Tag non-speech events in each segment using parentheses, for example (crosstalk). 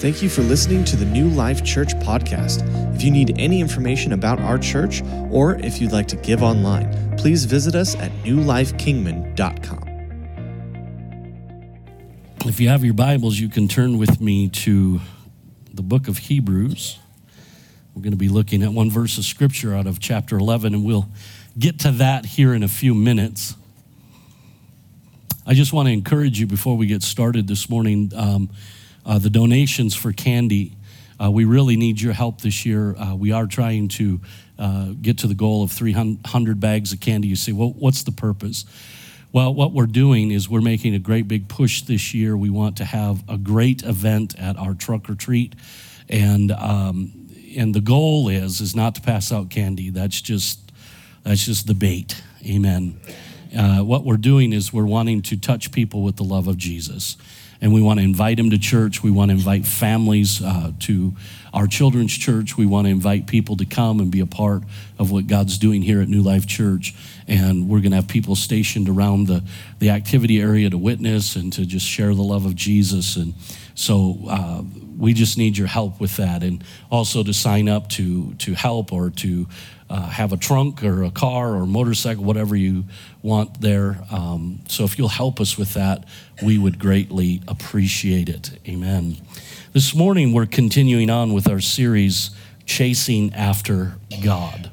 Thank you for listening to the New Life Church podcast. If you need any information about our church or if you'd like to give online, please visit us at newlifekingman.com. If you have your Bibles, you can turn with me to the book of Hebrews. We're going to be looking at one verse of scripture out of chapter 11, and we'll get to that here in a few minutes. I just want to encourage you before we get started this morning. Um, uh, the donations for candy. Uh, we really need your help this year. Uh, we are trying to uh, get to the goal of 300 bags of candy. You say, well, what's the purpose? Well, what we're doing is we're making a great big push this year. We want to have a great event at our trunk or treat. and um, and the goal is is not to pass out candy. That's just that's just the bait. Amen. Uh, what we're doing is we're wanting to touch people with the love of Jesus and we want to invite them to church. We want to invite families uh, to our children's church. We want to invite people to come and be a part of what God's doing here at New Life Church. And we're going to have people stationed around the, the activity area to witness and to just share the love of Jesus. And so uh, we just need your help with that. And also to sign up to, to help or to uh, have a trunk or a car or motorcycle, whatever you want there. Um, so if you'll help us with that, we would greatly appreciate it. Amen. This morning, we're continuing on with our series, Chasing After God.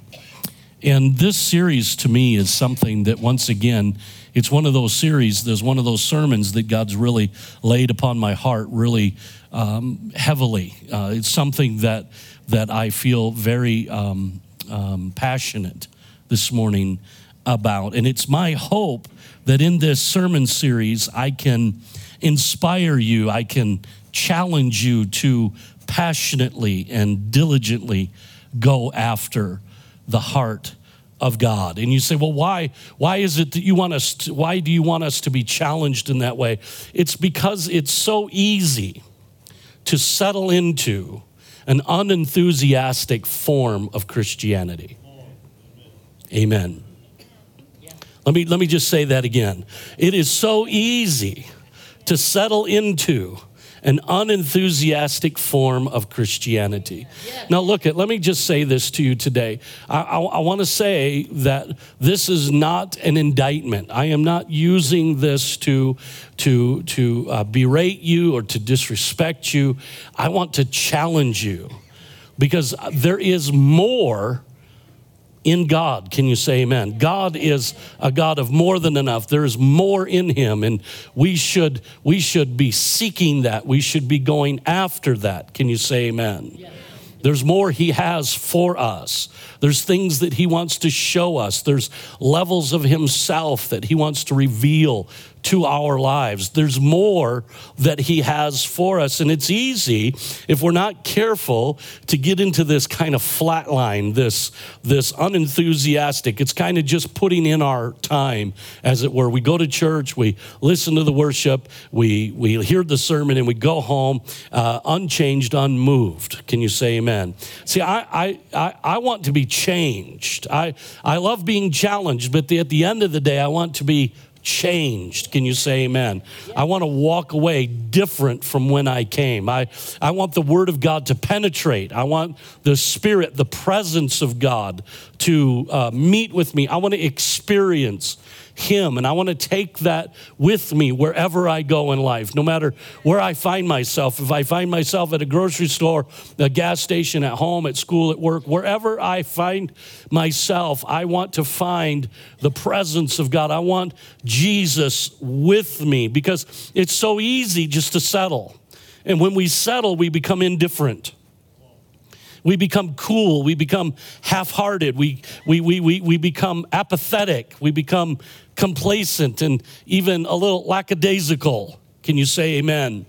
And this series to me is something that, once again, it's one of those series, there's one of those sermons that God's really laid upon my heart really um, heavily. Uh, it's something that, that I feel very um, um, passionate this morning about. And it's my hope that in this sermon series, I can inspire you, I can challenge you to passionately and diligently go after the heart of God. And you say, well, why, why is it that you want us to, why do you want us to be challenged in that way? It's because it's so easy to settle into an unenthusiastic form of Christianity. Amen. Let me, let me just say that again. It is so easy to settle into an unenthusiastic form of Christianity. Now, look at, let me just say this to you today. I, I, I want to say that this is not an indictment. I am not using this to, to, to uh, berate you or to disrespect you. I want to challenge you because there is more in God. Can you say amen? God is a God of more than enough. There is more in him and we should we should be seeking that. We should be going after that. Can you say amen? Yes. There's more he has for us. There's things that he wants to show us. There's levels of himself that he wants to reveal to our lives. There's more that He has for us. And it's easy, if we're not careful, to get into this kind of flat line, this, this unenthusiastic. It's kind of just putting in our time, as it were. We go to church, we listen to the worship, we, we hear the sermon, and we go home uh, unchanged, unmoved. Can you say amen? See, I, I, I, I want to be changed. I, I love being challenged, but the, at the end of the day, I want to be changed. Can you say amen? I want to walk away different from when I came. I, I want the Word of God to penetrate. I want the Spirit, the presence of God to uh, meet with me. I want to experience him. And I want to take that with me wherever I go in life, no matter where I find myself. If I find myself at a grocery store, a gas station, at home, at school, at work, wherever I find myself, I want to find the presence of God. I want Jesus with me because it's so easy just to settle. And when we settle, we become indifferent. We become cool. We become half hearted. We, we, we, we, we become apathetic. We become complacent and even a little lackadaisical. Can you say amen?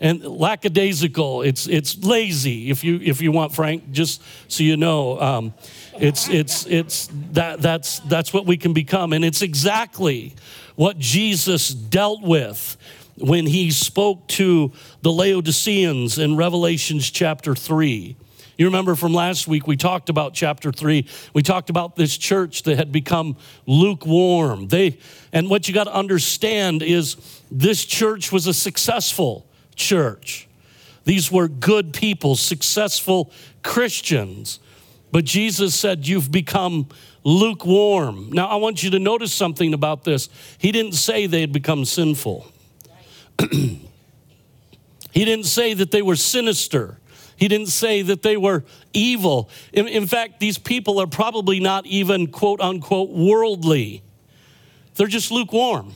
And lackadaisical, it's, it's lazy, if you, if you want, Frank, just so you know. Um, it's, it's, it's, that, that's, that's what we can become. And it's exactly what Jesus dealt with when he spoke to the Laodiceans in Revelations chapter 3. You remember from last week, we talked about chapter three. We talked about this church that had become lukewarm. They, and what you got to understand is this church was a successful church. These were good people, successful Christians. But Jesus said, You've become lukewarm. Now, I want you to notice something about this. He didn't say they had become sinful, (clears throat) he didn't say that they were sinister. He didn't say that they were evil. In, in, fact, these people are probably not even quote unquote worldly. They're just lukewarm.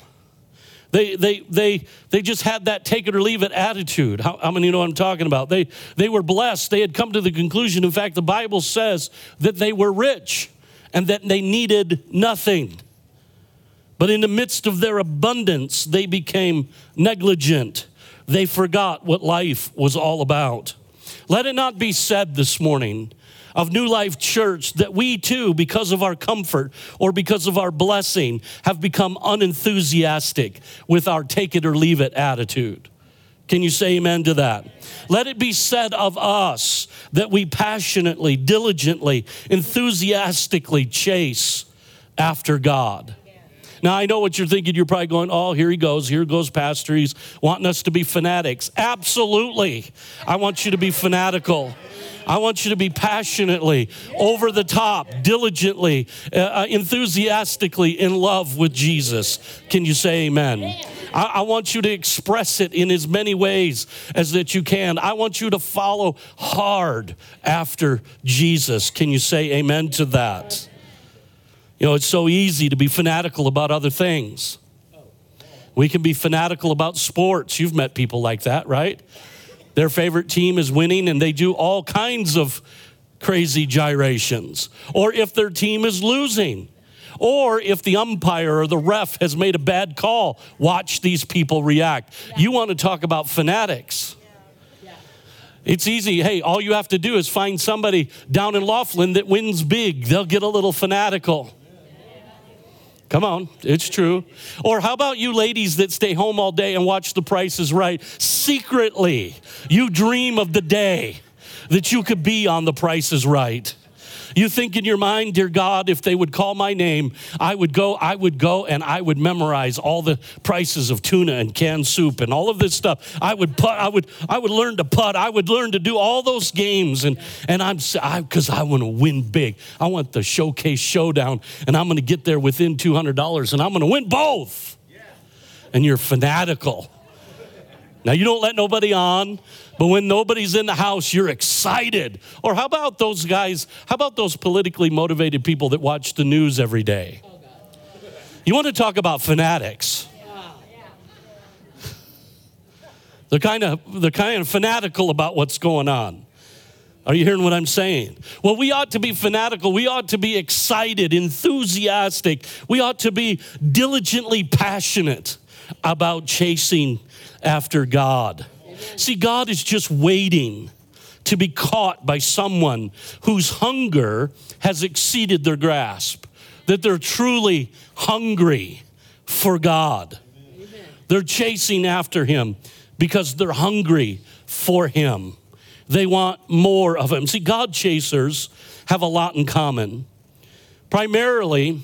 They, they, they, they just had that take it or leave it attitude. How, how many know what I'm talking about? They, they were blessed. They had come to the conclusion. In fact, the Bible says that they were rich and that they needed nothing. But in the midst of their abundance, they became negligent. They forgot what life was all about. Let it not be said this morning of New Life Church that we too, because of our comfort or because of our blessing, have become unenthusiastic with our take it or leave it attitude. Can you say amen to that? Let it be said of us that we passionately, diligently, enthusiastically chase after God. Now, I know what you're thinking. You're probably going, oh, here he goes. Here goes Pastor. He's wanting us to be fanatics. Absolutely. I want you to be fanatical. I want you to be passionately, over the top, diligently, uh, uh enthusiastically in love with Jesus. Can you say amen? I, I want you to express it in as many ways as that you can. I want you to follow hard after Jesus. Can you say amen to that? You know, it's so easy to be fanatical about other things. We can be fanatical about sports. You've met people like that, right? Their favorite team is winning and they do all kinds of crazy gyrations. Or if their team is losing, or if the umpire or the ref has made a bad call, watch these people react. Yeah. You want to talk about fanatics. Yeah. Yeah. It's easy. Hey, all you have to do is find somebody down in Laughlin that wins big. They'll get a little fanatical. Come on, it's true. Or how about you ladies that stay home all day and watch The Price is Right? Secretly, you dream of the day that you could be on The Price is Right. You think in your mind, dear God, if they would call my name, I would go, I would go and I would memorize all the prices of tuna and canned soup and all of this stuff. I would put, I would, I would learn to putt. I would learn to do all those games. And, and I'm, because I, I want to win big. I want the showcase showdown and I'm going to get there within $200 and I'm going to win both. And you're fanatical. Now, you don't let nobody on. But when nobody's in the house, you're excited. Or how about those guys? How about those politically motivated people that watch the news every day? You want to talk about fanatics? They're kind of they're kind of fanatical about what's going on. Are you hearing what I'm saying? Well, we ought to be fanatical. We ought to be excited, enthusiastic. We ought to be diligently passionate about chasing after God. See, God is just waiting to be caught by someone whose hunger has exceeded their grasp, that they're truly hungry for God. Amen. They're chasing after Him because they're hungry for Him. They want more of Him. See, God chasers have a lot in common. Primarily,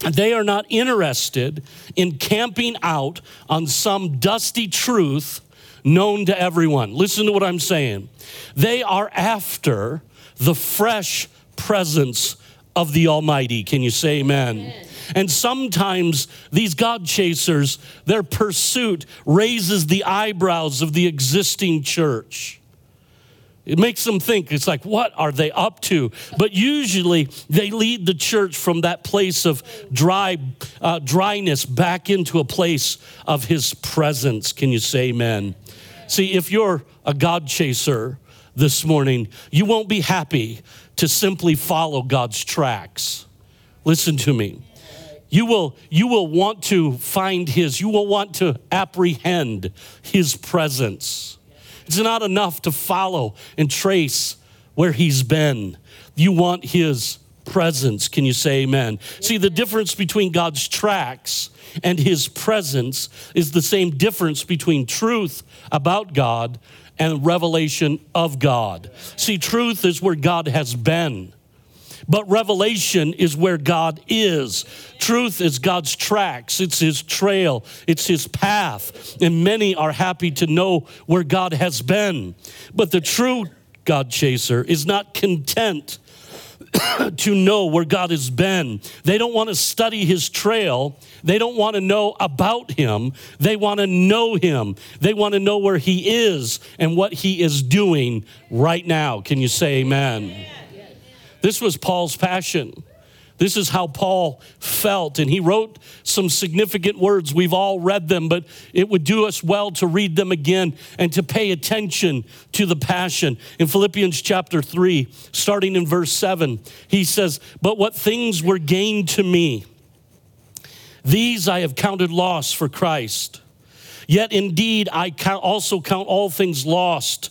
they are not interested in camping out on some dusty truth known to everyone. Listen to what I'm saying. They are after the fresh presence of the Almighty. Can you say amen? amen? And sometimes these God chasers, their pursuit raises the eyebrows of the existing church. It makes them think, it's like, what are they up to? But usually they lead the church from that place of dry, uh, dryness back into a place of his presence. Can you say amen? See, if you're a God chaser this morning, you won't be happy to simply follow God's tracks. Listen to me. You will, you will want to find His, you will want to apprehend His presence. It's not enough to follow and trace where He's been. You want His presence. Can you say amen? See, the difference between God's tracks and his presence is the same difference between truth about God and revelation of God. See, truth is where God has been. But revelation is where God is. Truth is God's tracks, it's His trail, it's His path. And many are happy to know where God has been. But the true God chaser is not content (coughs) to know where God has been. They don't want to study his trail. They don't want to know about him. They want to know him. They want to know where he is and what he is doing right now. Can you say amen? This was Paul's passion. This is how Paul felt. And he wrote some significant words. We've all read them, but it would do us well to read them again and to pay attention to the passion. In Philippians chapter 3, starting in verse 7, he says, But what things were gained to me, these I have counted loss for Christ. Yet indeed, I also count all things lost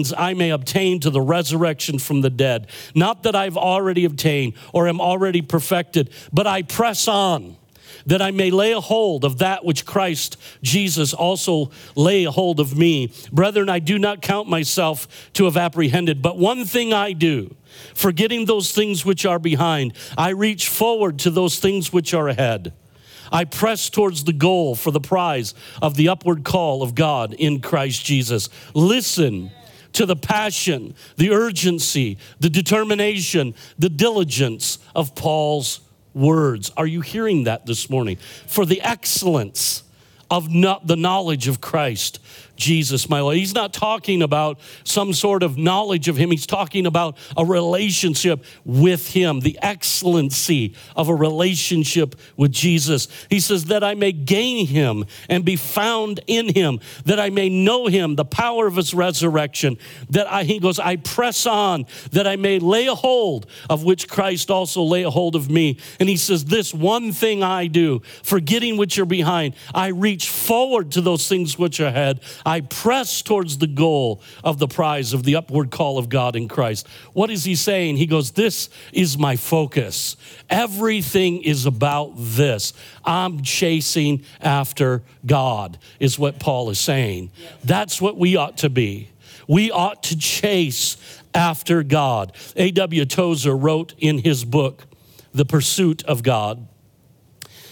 means I may obtain to the resurrection from the dead. Not that I've already obtained or am already perfected, but I press on that I may lay a hold of that which Christ Jesus also lay a hold of me. Brethren, I do not count myself to have apprehended, but one thing I do, forgetting those things which are behind, I reach forward to those things which are ahead. I press towards the goal for the prize of the upward call of God in Christ Jesus. Listen to the passion, the urgency, the determination, the diligence of Paul's words. Are you hearing that this morning? For the excellence of the knowledge of Christ Jesus, my Lord. He's not talking about some sort of knowledge of Him. He's talking about a relationship with Him, the excellency of a relationship with Jesus. He says, That I may gain Him and be found in Him, that I may know Him, the power of His resurrection. That I, He goes, I press on, that I may lay a hold of which Christ also lay a hold of me. And He says, This one thing I do, forgetting which are behind, I reach forward to those things which are ahead. Press towards the goal of the prize of the upward call of God in Christ. What is he saying? He goes, This is my focus. Everything is about this. I'm chasing after God, is what Paul is saying. That's what we ought to be. We ought to chase after God. A.W. Tozer wrote in his book, The Pursuit of God.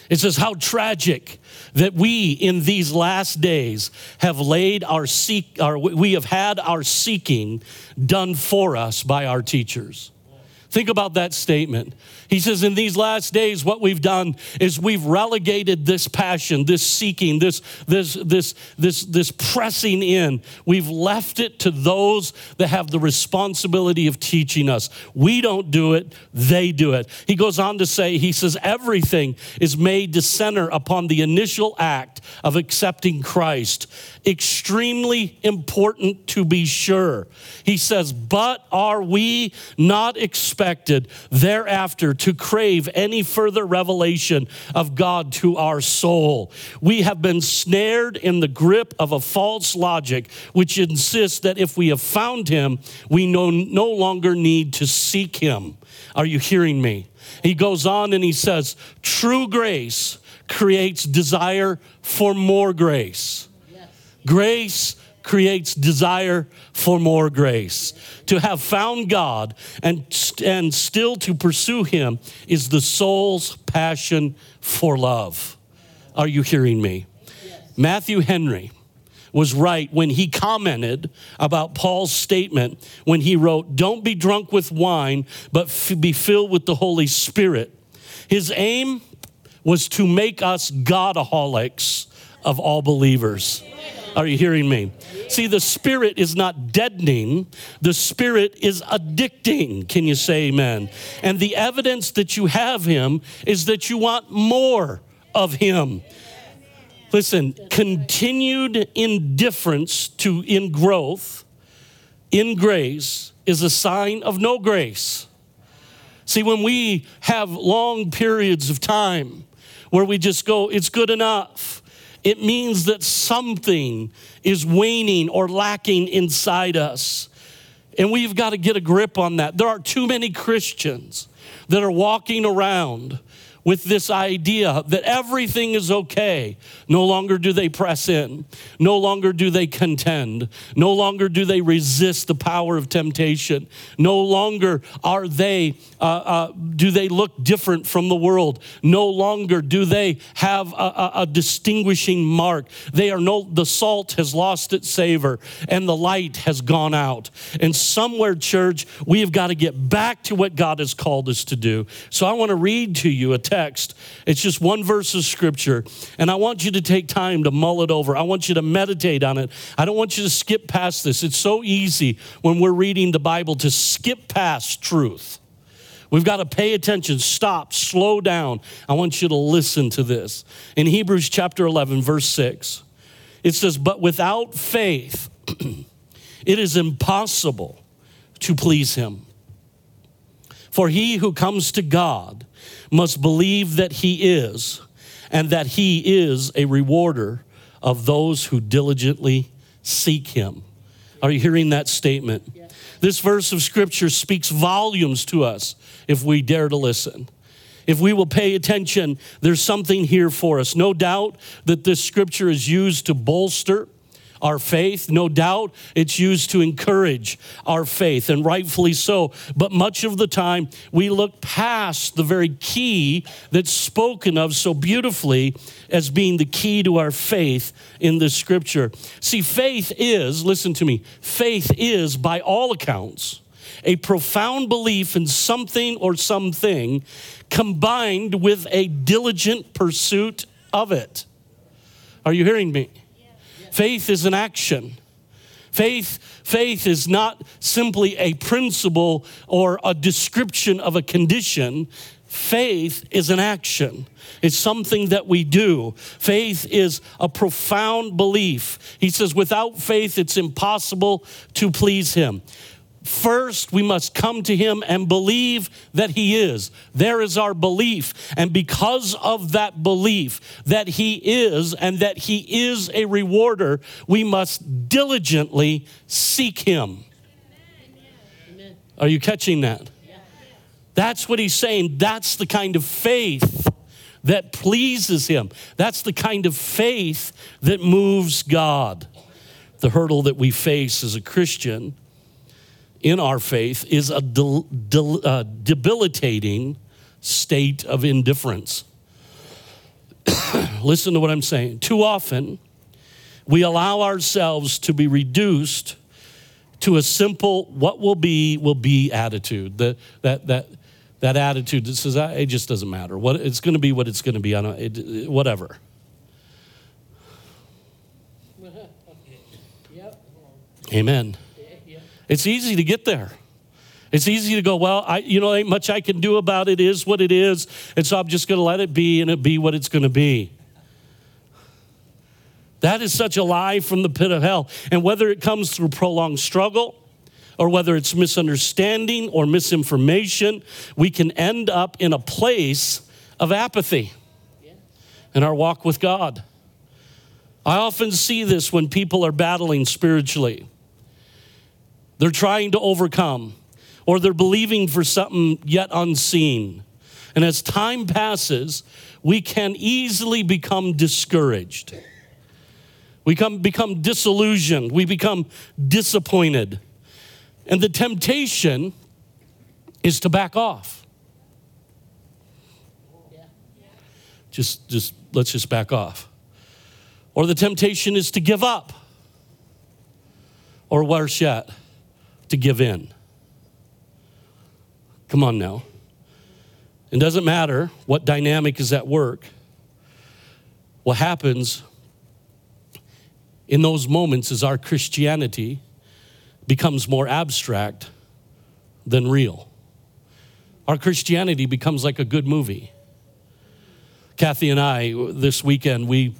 It says, How tragic that we in these last days have laid our seek our, we have had our seeking done for us by our teachers. Think about that statement he says, in these last days, what we've done is we've relegated this passion, this seeking, this, this, this, this, this pressing in. We've left it to those that have the responsibility of teaching us. We don't do it, they do it. He goes on to say, he says, everything is made to center upon the initial act of accepting Christ. Extremely important to be sure. He says, but are we not expected thereafter to crave any further revelation of God to our soul. We have been snared in the grip of a false logic which insists that if we have found Him, we no, no longer need to seek Him. Are you hearing me? He goes on and he says, True grace creates desire for more grace. Yes. Grace creates desire for more grace. To have found God and, and still to pursue Him is the soul's passion for love. Are you hearing me? Yes. Matthew Henry was right when he commented about Paul's statement when he wrote, Don't be drunk with wine, but f- be filled with the Holy Spirit. His aim was to make us Godaholics of all believers. Are you hearing me? See, the spirit is not deadening, the spirit is addicting. Can you say amen? And the evidence that you have him is that you want more of him. Listen, continued indifference to in growth in grace is a sign of no grace. See, when we have long periods of time where we just go, it's good enough, it means that something is waning or lacking inside us. And we've got to get a grip on that. There are too many Christians that are walking around with this idea that everything is okay. No longer do they press in. No longer do they contend. No longer do they resist the power of temptation. No longer are they, uh, uh, do they look different from the world. No longer do they have a, a, a distinguishing mark. They are no, the salt has lost its savor and the light has gone out. And somewhere, church, we have got to get back to what God has called us to do. So I want to read to you a text. It's just one verse of scripture. And I want you to take time to mull it over. I want you to meditate on it. I don't want you to skip past this. It's so easy when we're reading the Bible to skip past truth. We've got to pay attention, stop, slow down. I want you to listen to this. In Hebrews chapter 11, verse 6, it says, But without faith, (clears throat) it is impossible to please him. For he who comes to God must believe that he is, and that he is a rewarder of those who diligently seek him. Are you hearing that statement? Yeah. This verse of scripture speaks volumes to us if we dare to listen. If we will pay attention, there's something here for us. No doubt that this scripture is used to bolster our faith. No doubt it's used to encourage our faith, and rightfully so. But much of the time, we look past the very key that's spoken of so beautifully as being the key to our faith in this scripture. See, faith is, listen to me, faith is, by all accounts, a profound belief in something or something combined with a diligent pursuit of it. Are you hearing me? Faith is an action. Faith, faith is not simply a principle or a description of a condition. Faith is an action. It's something that we do. Faith is a profound belief. He says, without faith, it's impossible to please Him. First, we must come to him and believe that he is. There is our belief. And because of that belief that he is and that he is a rewarder, we must diligently seek him. Amen. Are you catching that? That's what he's saying. That's the kind of faith that pleases him. That's the kind of faith that moves God. The hurdle that we face as a Christian in our faith is a de- de- uh, debilitating state of indifference. (coughs) Listen to what I'm saying. Too often, we allow ourselves to be reduced to a simple what will be will be attitude that that that that attitude that says ah, it just doesn't matter what it's going to be what it's going to be on it, whatever (laughs) yep. amen it's easy to get there. It's easy to go, well, I, you know, ain't much I can do about it, is what it is, and so I'm just going to let it be and it be what it's going to be. That is such a lie from the pit of hell. And whether it comes through prolonged struggle or whether it's misunderstanding or misinformation, we can end up in a place of apathy in our walk with God. I often see this when people are battling spiritually they're trying to overcome, or they're believing for something yet unseen. And as time passes, we can easily become discouraged. We come, become disillusioned. We become disappointed. And the temptation is to back off. Just, just let's just back off. Or the temptation is to give up. Or worse yet, to give in. Come on now. It doesn't matter what dynamic is at work. What happens in those moments is our Christianity becomes more abstract than real. Our Christianity becomes like a good movie. Kathy and I, this weekend, we,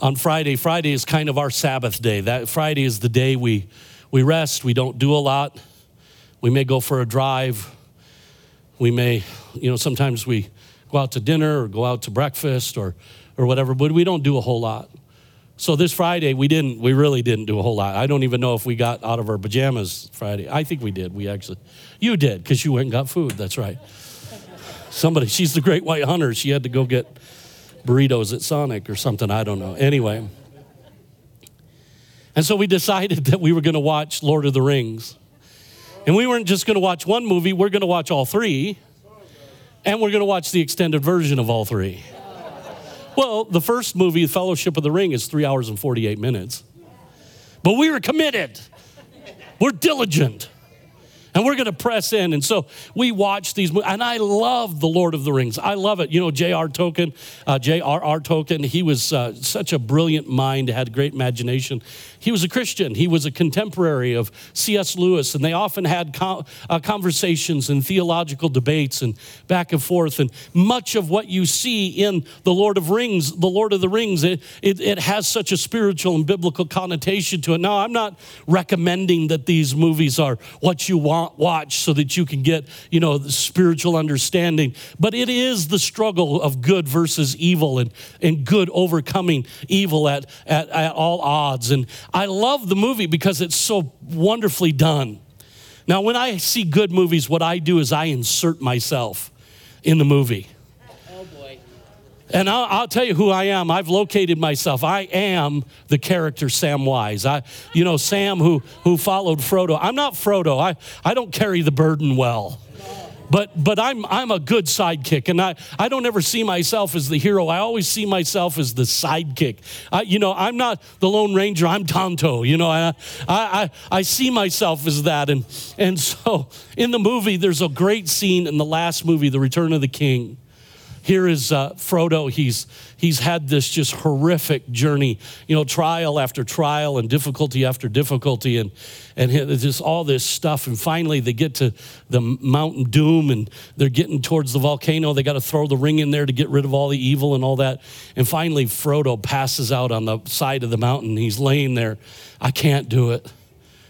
on Friday, Friday is kind of our Sabbath day. That Friday is the day we we rest, we don't do a lot. We may go for a drive. We may, you know, sometimes we go out to dinner or go out to breakfast or, or whatever, but we don't do a whole lot. So this Friday, we didn't, we really didn't do a whole lot. I don't even know if we got out of our pajamas Friday. I think we did. We actually, you did, because you went and got food. That's right. Somebody, she's the great white hunter. She had to go get burritos at Sonic or something. I don't know. Anyway. And so we decided that we were going to watch Lord of the Rings. And we weren't just going to watch one movie, we're going to watch all three. And we're going to watch the extended version of all three. Well, the first movie, Fellowship of the Ring, is three hours and 48 minutes. But we were committed, we're diligent and we're going to press in. And so we watch these, movies. and I love the Lord of the Rings. I love it. You know, J.R. Tolkien, uh, J.R.R. Tolkien, he was uh, such a brilliant mind, had great imagination. He was a Christian. He was a contemporary of C.S. Lewis, and they often had uh, conversations and theological debates and back and forth. And much of what you see in the Lord of Rings, the Lord of the Rings, it, it, it has such a spiritual and biblical connotation to it. Now, I'm not recommending that these movies are what you want watch so that you can get, you know, the spiritual understanding. But it is the struggle of good versus evil and, and good overcoming evil at, at, at all odds. And I love the movie because it's so wonderfully done. Now, when I see good movies, what I do is I insert myself in the movie. And I'll, I'll, tell you who I am. I've located myself. I am the character Samwise. I, you know, Sam who, who followed Frodo. I'm not Frodo. I, I don't carry the burden well. But, but I'm, I'm a good sidekick, and I, I don't ever see myself as the hero. I always see myself as the sidekick. I, you know, I'm not the Lone Ranger, I'm Tonto. You know, I, I, I see myself as that. And, and so in the movie, there's a great scene in the last movie, The Return of the King here is uh, Frodo. He's, he's had this just horrific journey, you know, trial after trial and difficulty after difficulty, and, and just all this stuff. And finally, they get to the Mountain Doom and they're getting towards the volcano. They got to throw the ring in there to get rid of all the evil and all that. And finally, Frodo passes out on the side of the mountain. He's laying there. I can't do it.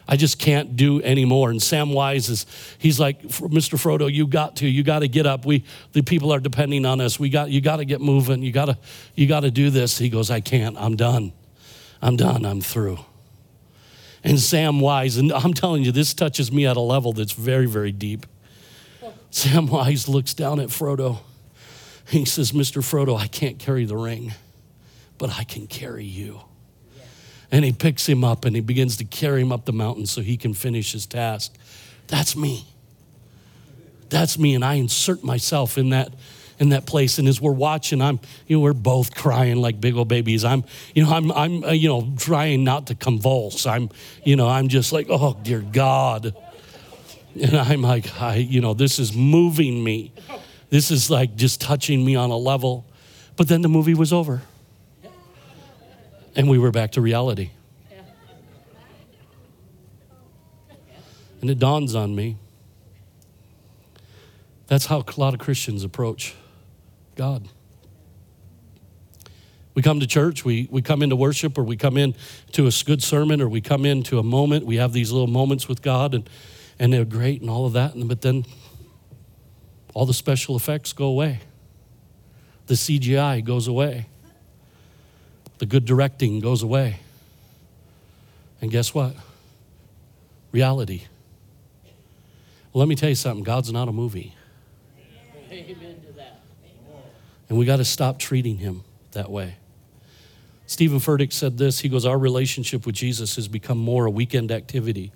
I just can't do anymore. And Samwise is, he's like, Mr. Frodo, you got to, you got to get up. We, the people are depending on us. We got, you got to get moving. You got to, you got to do this. He goes, I can't. I'm done. I'm done. I'm through. And Samwise, and I'm telling you, this touches me at a level that's very, very deep. Samwise looks down at Frodo. He says, Mr. Frodo, I can't carry the ring, but I can carry you and he picks him up and he begins to carry him up the mountain so he can finish his task. That's me. That's me, and I insert myself in that in that place. And as we're watching, I'm, you know, we're both crying like big old babies. I'm, you know, I'm, I'm, uh, you know, trying not to convulse. I'm, you know, I'm just like, oh dear God. And I'm like, I, you know, this is moving me. This is like just touching me on a level. But then the movie was over and we were back to reality. And it dawns on me that's how a lot of Christians approach God. We come to church, we, we come into worship, or we come in to a good sermon, or we come into a moment. We have these little moments with God, and, and they're great and all of that. And, But then all the special effects go away, the CGI goes away the good directing goes away. And guess what? Reality. Well, let me tell you something God's not a movie. Amen to that. And we got to stop treating him that way. Steven Furtick said this. He goes, Our relationship with Jesus has become more a weekend activity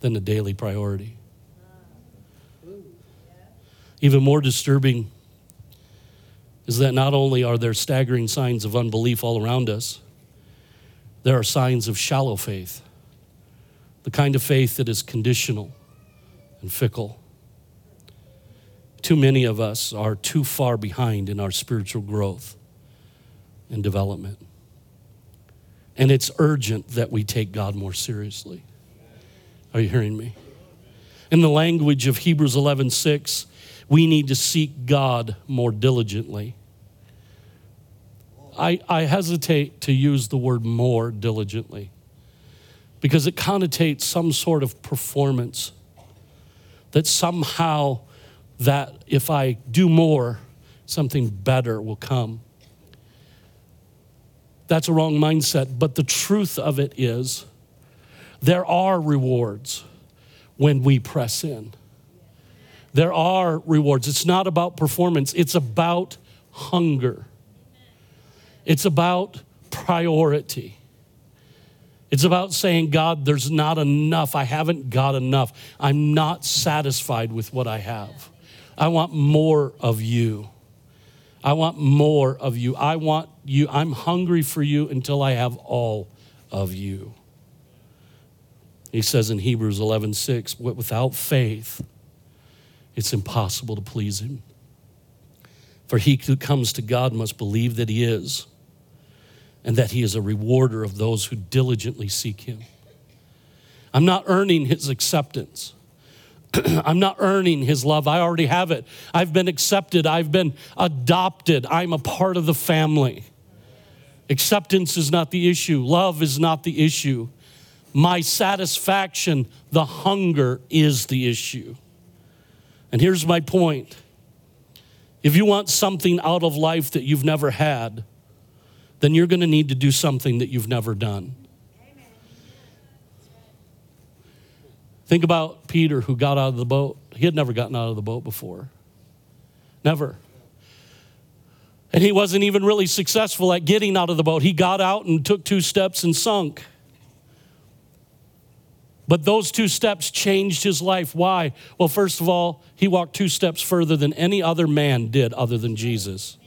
than a daily priority. Even more disturbing is that not only are there staggering signs of unbelief all around us, there are signs of shallow faith, the kind of faith that is conditional and fickle. Too many of us are too far behind in our spiritual growth and development. And it's urgent that we take God more seriously. Are you hearing me? In the language of Hebrews 11 6, we need to seek God more diligently. I, I hesitate to use the word more diligently because it connotates some sort of performance that somehow that if I do more, something better will come. That's a wrong mindset, but the truth of it is there are rewards when we press in. There are rewards. It's not about performance, it's about hunger, it's about priority. It's about saying, God, there's not enough. I haven't got enough. I'm not satisfied with what I have. I want more of you. I want more of you. I want you. I'm hungry for you until I have all of you. He says in Hebrews 11 6, without faith, it's impossible to please him. For he who comes to God must believe that he is and that He is a rewarder of those who diligently seek Him. I'm not earning His acceptance. (clears throat) I'm not earning His love. I already have it. I've been accepted. I've been adopted. I'm a part of the family. Acceptance is not the issue, love is not the issue. My satisfaction, the hunger, is the issue. And here's my point if you want something out of life that you've never had, then you're going to need to do something that you've never done. Think about Peter who got out of the boat. He had never gotten out of the boat before. Never. And he wasn't even really successful at getting out of the boat. He got out and took two steps and sunk. But those two steps changed his life. Why? Well, first of all, he walked two steps further than any other man did other than Jesus.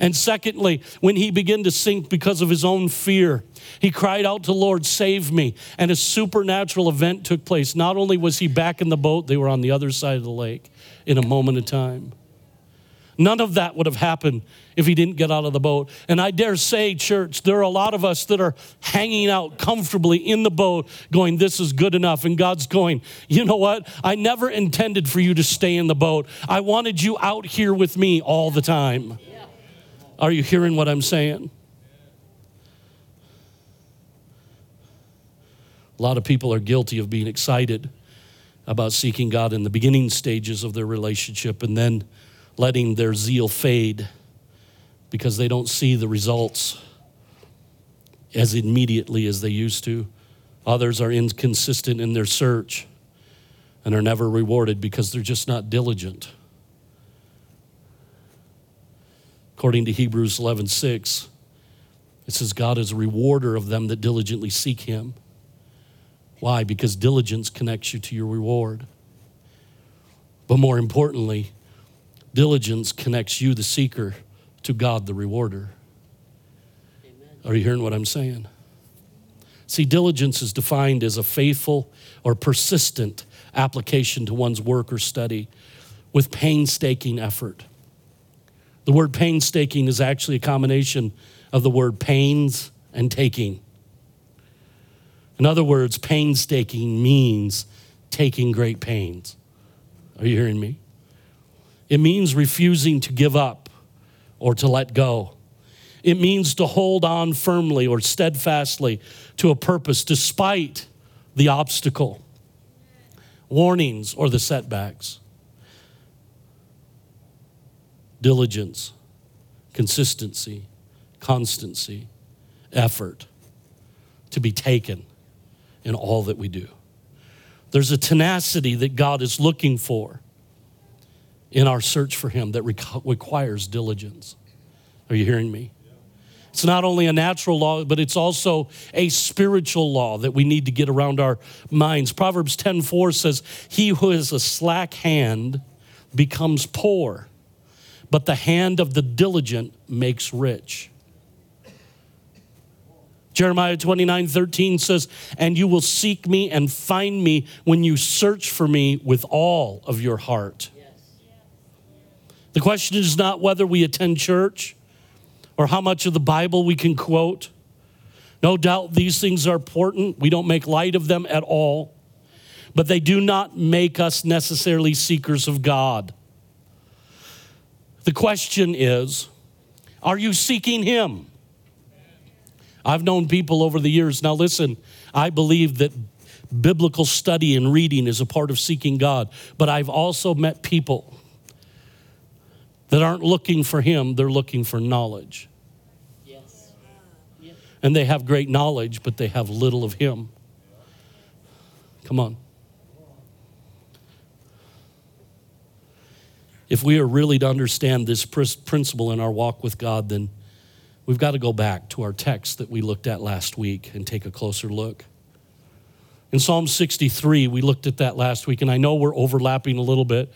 And secondly, when he began to sink because of his own fear, he cried out to Lord, save me. And a supernatural event took place. Not only was he back in the boat, they were on the other side of the lake in a moment of time. None of that would have happened if he didn't get out of the boat. And I dare say, church, there are a lot of us that are hanging out comfortably in the boat, going, This is good enough. And God's going, You know what? I never intended for you to stay in the boat. I wanted you out here with me all the time. Are you hearing what I'm saying? A lot of people are guilty of being excited about seeking God in the beginning stages of their relationship and then letting their zeal fade because they don't see the results as immediately as they used to. Others are inconsistent in their search and are never rewarded because they're just not diligent. According to Hebrews 11 6, it says, God is a rewarder of them that diligently seek him. Why? Because diligence connects you to your reward. But more importantly, diligence connects you, the seeker, to God, the rewarder. Amen. Are you hearing what I'm saying? See, diligence is defined as a faithful or persistent application to one's work or study with painstaking effort. The word painstaking is actually a combination of the word pains and taking. In other words, painstaking means taking great pains. Are you hearing me? It means refusing to give up or to let go. It means to hold on firmly or steadfastly to a purpose despite the obstacle, warnings, or the setbacks diligence, consistency, constancy, effort to be taken in all that we do. There's a tenacity that God is looking for in our search for Him that requires diligence. Are you hearing me? It's not only a natural law, but it's also a spiritual law that we need to get around our minds. Proverbs 10:4 says, "He who has a slack hand becomes poor, but the hand of the diligent makes rich. Jeremiah 29 13 says, And you will seek me and find me when you search for me with all of your heart. The question is not whether we attend church or how much of the Bible we can quote. No doubt these things are important. We don't make light of them at all, but they do not make us necessarily seekers of God. The question is are you seeking Him? I've known people over the years. Now, listen, I believe that biblical study and reading is a part of seeking God. But I've also met people that aren't looking for Him, they're looking for knowledge. Yes. And they have great knowledge, but they have little of Him. Come on. If we are really to understand this principle in our walk with God, then we've got to go back to our text that we looked at last week and take a closer look. In Psalm 63, we looked at that last week, and I know we're overlapping a little bit,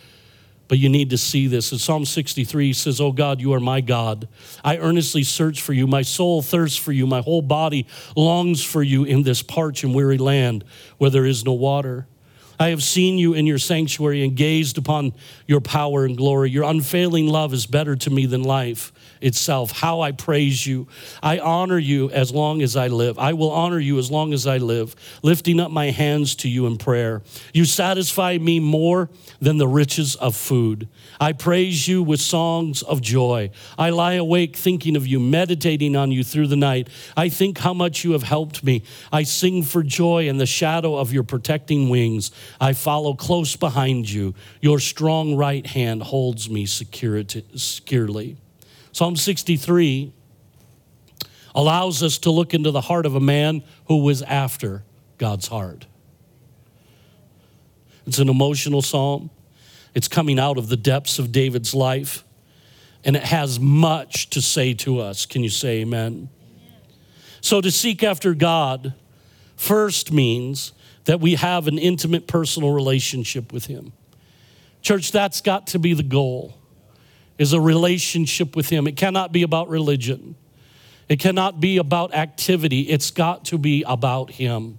but you need to see this. In Psalm 63, he says, Oh God, you are my God. I earnestly search for you. My soul thirsts for you. My whole body longs for you in this parched and weary land where there is no water. I have seen you in your sanctuary and gazed upon your power and glory. Your unfailing love is better to me than life itself. How I praise you. I honor you as long as I live. I will honor you as long as I live, lifting up my hands to you in prayer. You satisfy me more than the riches of food. I praise you with songs of joy. I lie awake thinking of you, meditating on you through the night. I think how much you have helped me. I sing for joy in the shadow of your protecting wings. I follow close behind you. Your strong right hand holds me securely. Psalm 63 allows us to look into the heart of a man who was after God's heart. It's an emotional psalm. It's coming out of the depths of David's life, and it has much to say to us. Can you say amen? amen? So, to seek after God first means that we have an intimate personal relationship with Him. Church, that's got to be the goal is a relationship with Him. It cannot be about religion, it cannot be about activity. It's got to be about Him.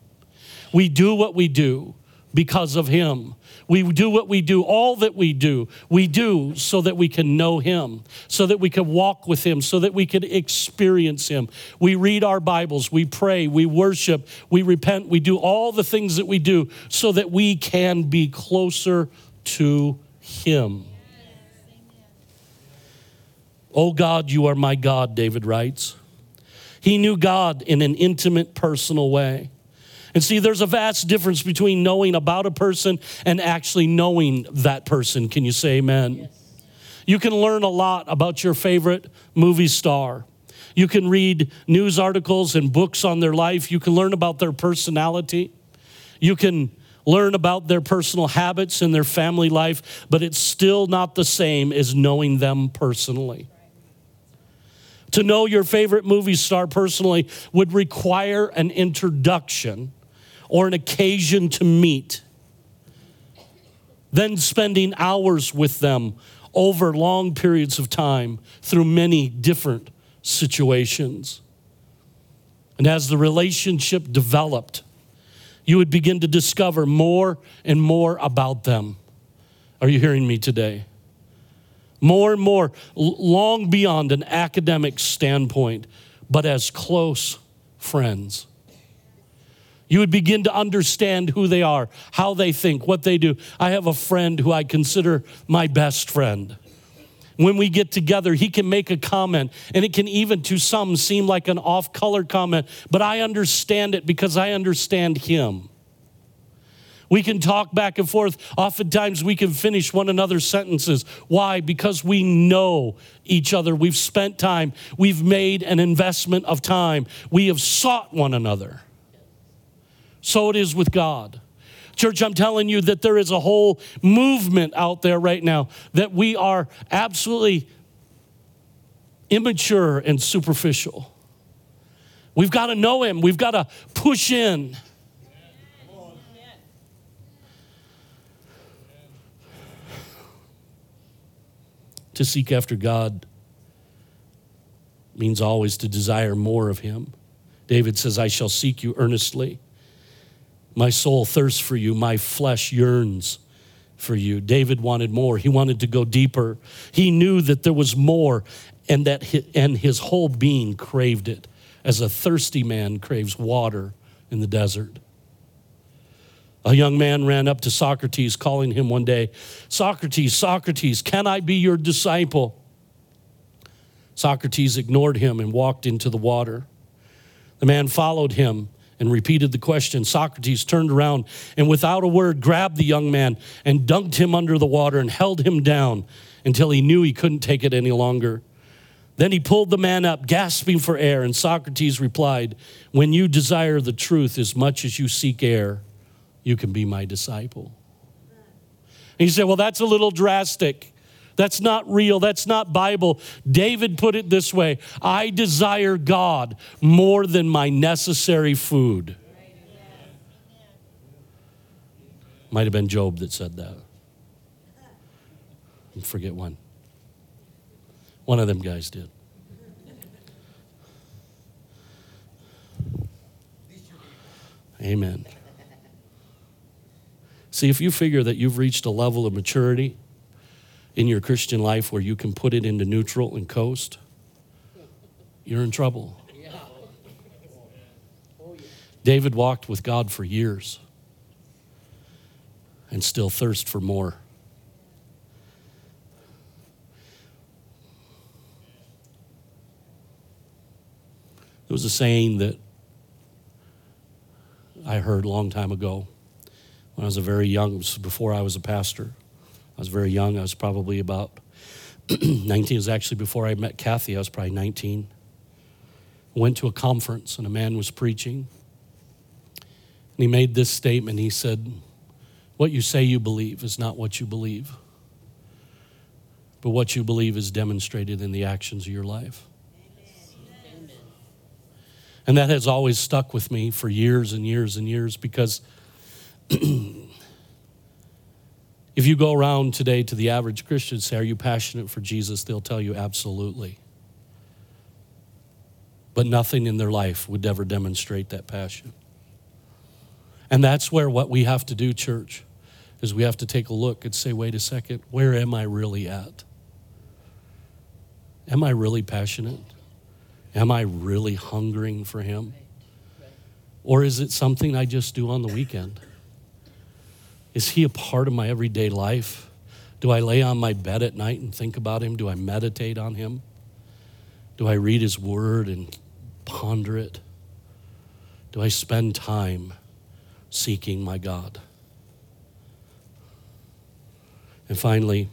We do what we do because of Him. We do what we do, all that we do, we do so that we can know Him, so that we can walk with Him, so that we can experience Him. We read our Bibles, we pray, we worship, we repent, we do all the things that we do so that we can be closer to Him. Oh God, you are my God, David writes. He knew God in an intimate, personal way. And see, there's a vast difference between knowing about a person and actually knowing that person. Can you say amen? Yes. You can learn a lot about your favorite movie star. You can read news articles and books on their life. You can learn about their personality. You can learn about their personal habits and their family life, but it's still not the same as knowing them personally. To know your favorite movie star personally would require an introduction or an occasion to meet. Then spending hours with them over long periods of time through many different situations. And as the relationship developed, you would begin to discover more and more about them. Are you hearing me today? More and more, long beyond an academic standpoint, but as close friends. You would begin to understand who they are, how they think, what they do. I have a friend who I consider my best friend. When we get together, he can make a comment, and it can even to some seem like an off color comment, but I understand it because I understand him. We can talk back and forth. Oftentimes, we can finish one another's sentences. Why? Because we know each other. We've spent time, we've made an investment of time, we have sought one another. So it is with God. Church, I'm telling you that there is a whole movement out there right now that we are absolutely immature and superficial. We've got to know Him, we've got to push in. To seek after God means always to desire more of Him. David says, I shall seek you earnestly. My soul thirsts for you, my flesh yearns for you. David wanted more. He wanted to go deeper. He knew that there was more and that and his whole being craved it as a thirsty man craves water in the desert. A young man ran up to Socrates, calling him one day, Socrates, Socrates, can I be your disciple? Socrates ignored him and walked into the water. The man followed him and repeated the question. Socrates turned around and, without a word, grabbed the young man and dunked him under the water and held him down until he knew he couldn't take it any longer. Then he pulled the man up, gasping for air, and Socrates replied, When you desire the truth as much as you seek air, you can be my disciple. And he said, Well, that's a little drastic. That's not real. That's not Bible. David put it this way I desire God more than my necessary food. Might have been Job that said that. I forget one. One of them guys did. Amen. See, if you figure that you've reached a level of maturity in your Christian life where you can put it into neutral and coast, you're in trouble. David walked with God for years and still thirst for more. There was a saying that I heard a long time ago when I was a very young, before I was a pastor. I was very young. I was probably about (clears throat) 19. It was actually before I met Kathy. I was probably 19. I went to a conference and a man was preaching. And he made this statement. He said, What you say you believe is not what you believe, but what you believe is demonstrated in the actions of your life. And that has always stuck with me for years and years and years because (clears throat) if you go around today to the average Christian, say, Are you passionate for Jesus? They'll tell you, Absolutely. But nothing in their life would ever demonstrate that passion. And that's where what we have to do, church, is we have to take a look and say, Wait a second, where am I really at? Am I really passionate? Am I really hungering for Him? Or is it something I just do on the weekend? Is He a part of my everyday life? Do I lay on my bed at night and think about Him? Do I meditate on Him? Do I read His Word and ponder it? Do I spend time seeking my God? And finally,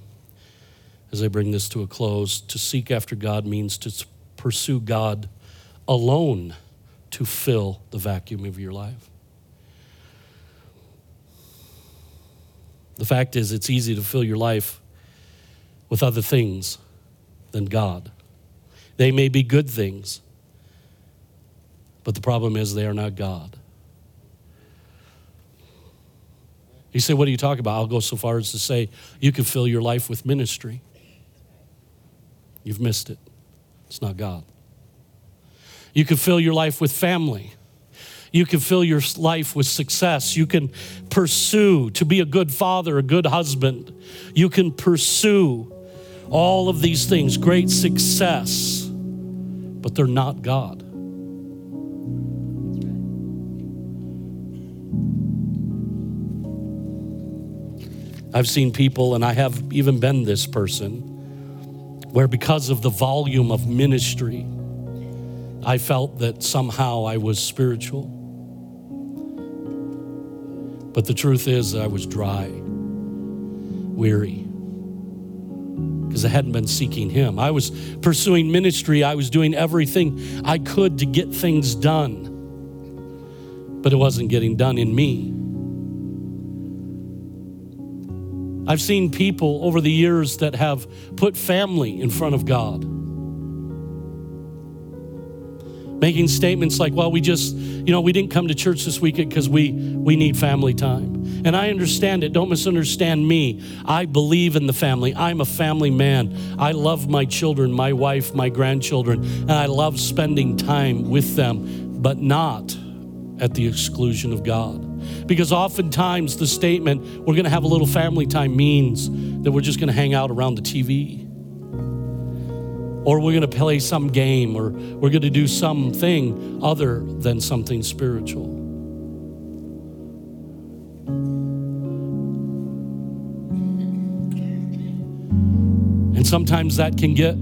as I bring this to a close, to seek after God means to pursue God alone to fill the vacuum of your life. The fact is, it's easy to fill your life with other things than God. They may be good things, but the problem is they are not God. You say, What are you talking about? I'll go so far as to say you can fill your life with ministry. You've missed it. It's not God. You can fill your life with family. You can fill your life with success. You can pursue to be a good father, a good husband. You can pursue all of these things, great success, but they're not God. I've seen people, and I have even been this person, where because of the volume of ministry, I felt that somehow I was spiritual. But the truth is, I was dry, weary, because I hadn't been seeking Him. I was pursuing ministry, I was doing everything I could to get things done, but it wasn't getting done in me. I've seen people over the years that have put family in front of God. Making statements like, well, we just, you know, we didn't come to church this weekend because we, we need family time. And I understand it. Don't misunderstand me. I believe in the family. I'm a family man. I love my children, my wife, my grandchildren, and I love spending time with them, but not at the exclusion of God. Because oftentimes the statement, we're going to have a little family time, means that we're just going to hang out around the TV. Or we're going to play some game, or we're going to do something other than something spiritual. And sometimes that can get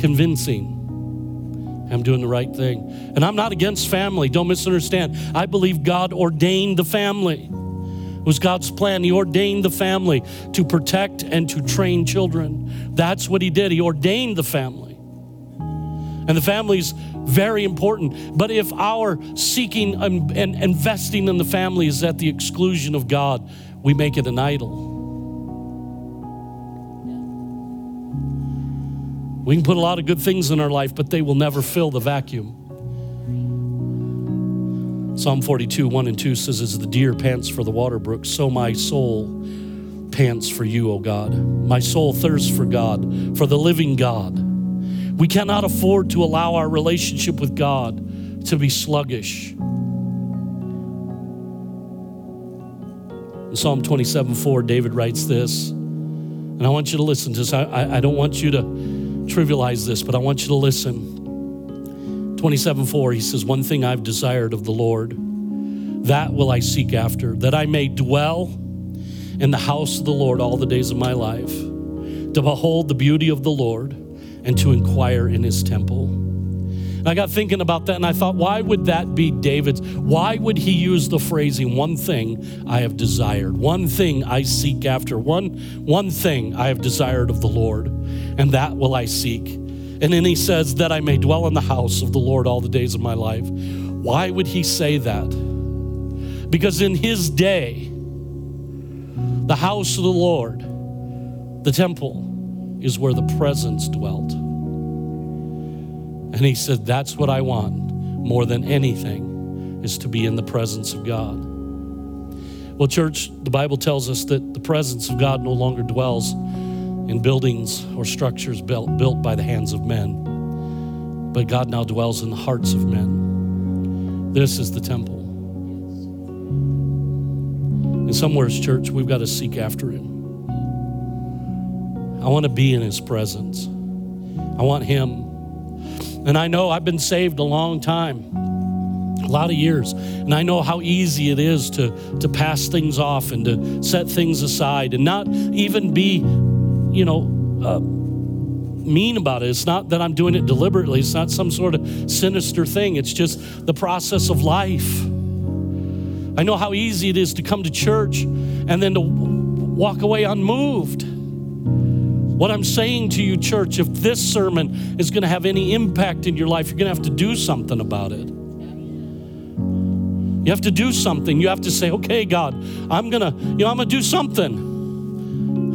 convincing I'm doing the right thing. And I'm not against family, don't misunderstand. I believe God ordained the family. Was God's plan. He ordained the family to protect and to train children. That's what He did. He ordained the family. And the family's very important. But if our seeking and, and investing in the family is at the exclusion of God, we make it an idol. We can put a lot of good things in our life, but they will never fill the vacuum. Psalm 42, 1 and 2 says, As the deer pants for the water brook, so my soul pants for you, O God. My soul thirsts for God, for the living God. We cannot afford to allow our relationship with God to be sluggish. In Psalm 27, 4, David writes this, and I want you to listen to this. I, I, I don't want you to trivialize this, but I want you to listen. 27 4, he says, One thing I've desired of the Lord, that will I seek after, that I may dwell in the house of the Lord all the days of my life, to behold the beauty of the Lord and to inquire in his temple. I got thinking about that and I thought, why would that be David's? Why would he use the phrasing, one thing I have desired, one thing I seek after, one, one thing I have desired of the Lord, and that will I seek. And then he says, that I may dwell in the house of the Lord all the days of my life. Why would he say that? Because in his day, the house of the Lord, the temple, is where the presence dwelt. And he said, That's what I want more than anything, is to be in the presence of God. Well, church, the Bible tells us that the presence of God no longer dwells in buildings or structures built, built by the hands of men, but God now dwells in the hearts of men. This is the temple. And somewhere, church, we've got to seek after Him. I want to be in His presence. I want Him and I know I've been saved a long time, a lot of years. And I know how easy it is to, to pass things off and to set things aside and not even be, you know, uh, mean about it. It's not that I'm doing it deliberately, it's not some sort of sinister thing. It's just the process of life. I know how easy it is to come to church and then to walk away unmoved. What I'm saying to you, church, if this sermon is going to have any impact in your life, you're going to have to do something about it. You have to do something. You have to say, okay, God, I'm going to, you know, I'm going to do something.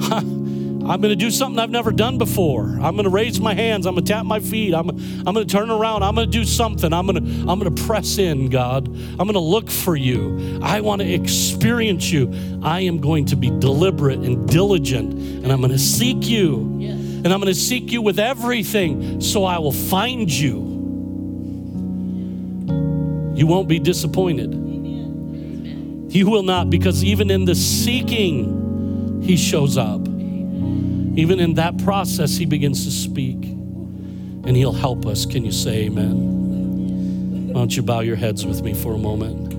(laughs) I'm going to do something I've never done before. I'm going to raise my hands. I'm going to tap my feet. I'm, I'm going to turn around. I'm going to do something. I'm going to, I'm going to press in, God. I'm going to look for you. I want to experience you. I am going to be deliberate and diligent, and I'm going to seek you. Yes. And I'm going to seek you with everything so I will find you. You won't be disappointed. Amen. You will not, because even in the seeking, He shows up. Even in that process, He begins to speak and He'll help us. Can you say amen? Why don't you bow your heads with me for a moment?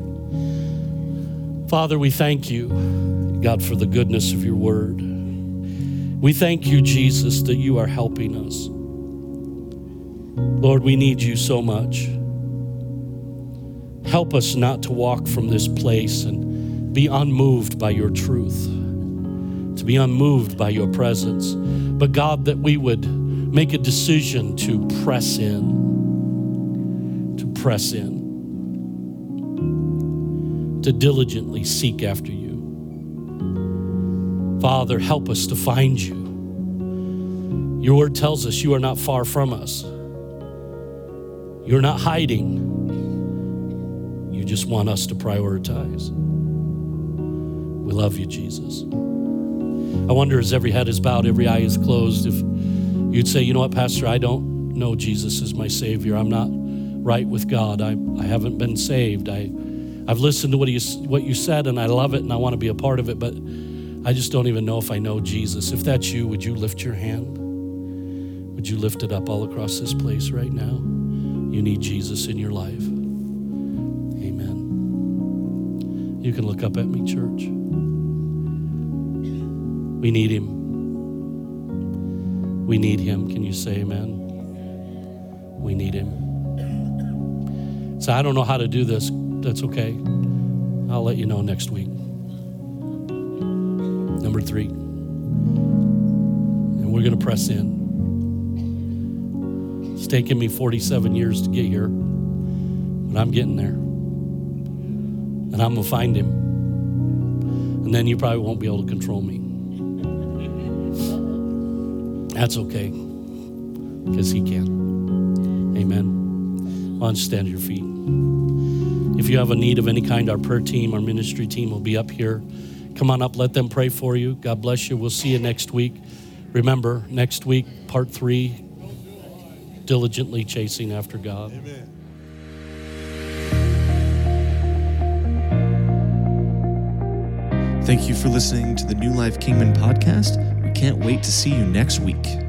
Father, we thank you, God, for the goodness of your word. We thank you, Jesus, that you are helping us. Lord, we need you so much. Help us not to walk from this place and be unmoved by your truth to be unmoved by your presence. But God, that we would make a decision to press in, to press in, to diligently seek after you. Father, help us to find you. Your word tells us you are not far from us. You're not hiding. You just want us to prioritize. We love you, Jesus. I wonder as every head is bowed, every eye is closed, if you'd say, you know what, Pastor, I don't know Jesus as my Savior. I'm not right with God. I, I haven't been saved. I, I've listened to what, you what you said and I love it and I want to be a part of it, but I just don't even know if I know Jesus. If that's you, would you lift your hand? Would you lift it up all across this place right now? You need Jesus in your life. Amen. You can look up at me, church. We need him. We need him. Can you say amen? We need him. So I don't know how to do this. That's okay. I'll let you know next week. Number three. And we're going to press in. It's taken me 47 years to get here, but I'm getting there. And I'm going to find him. And then you probably won't be able to control me. That's okay, because he can. Amen. On stand at your feet. If you have a need of any kind, our prayer team, our ministry team will be up here. Come on up, let them pray for you. God bless you. We'll see you next week. Remember, next week, part three diligently chasing after God. Amen. Thank you for listening to the New Life Kingman podcast. Can't wait to see you next week.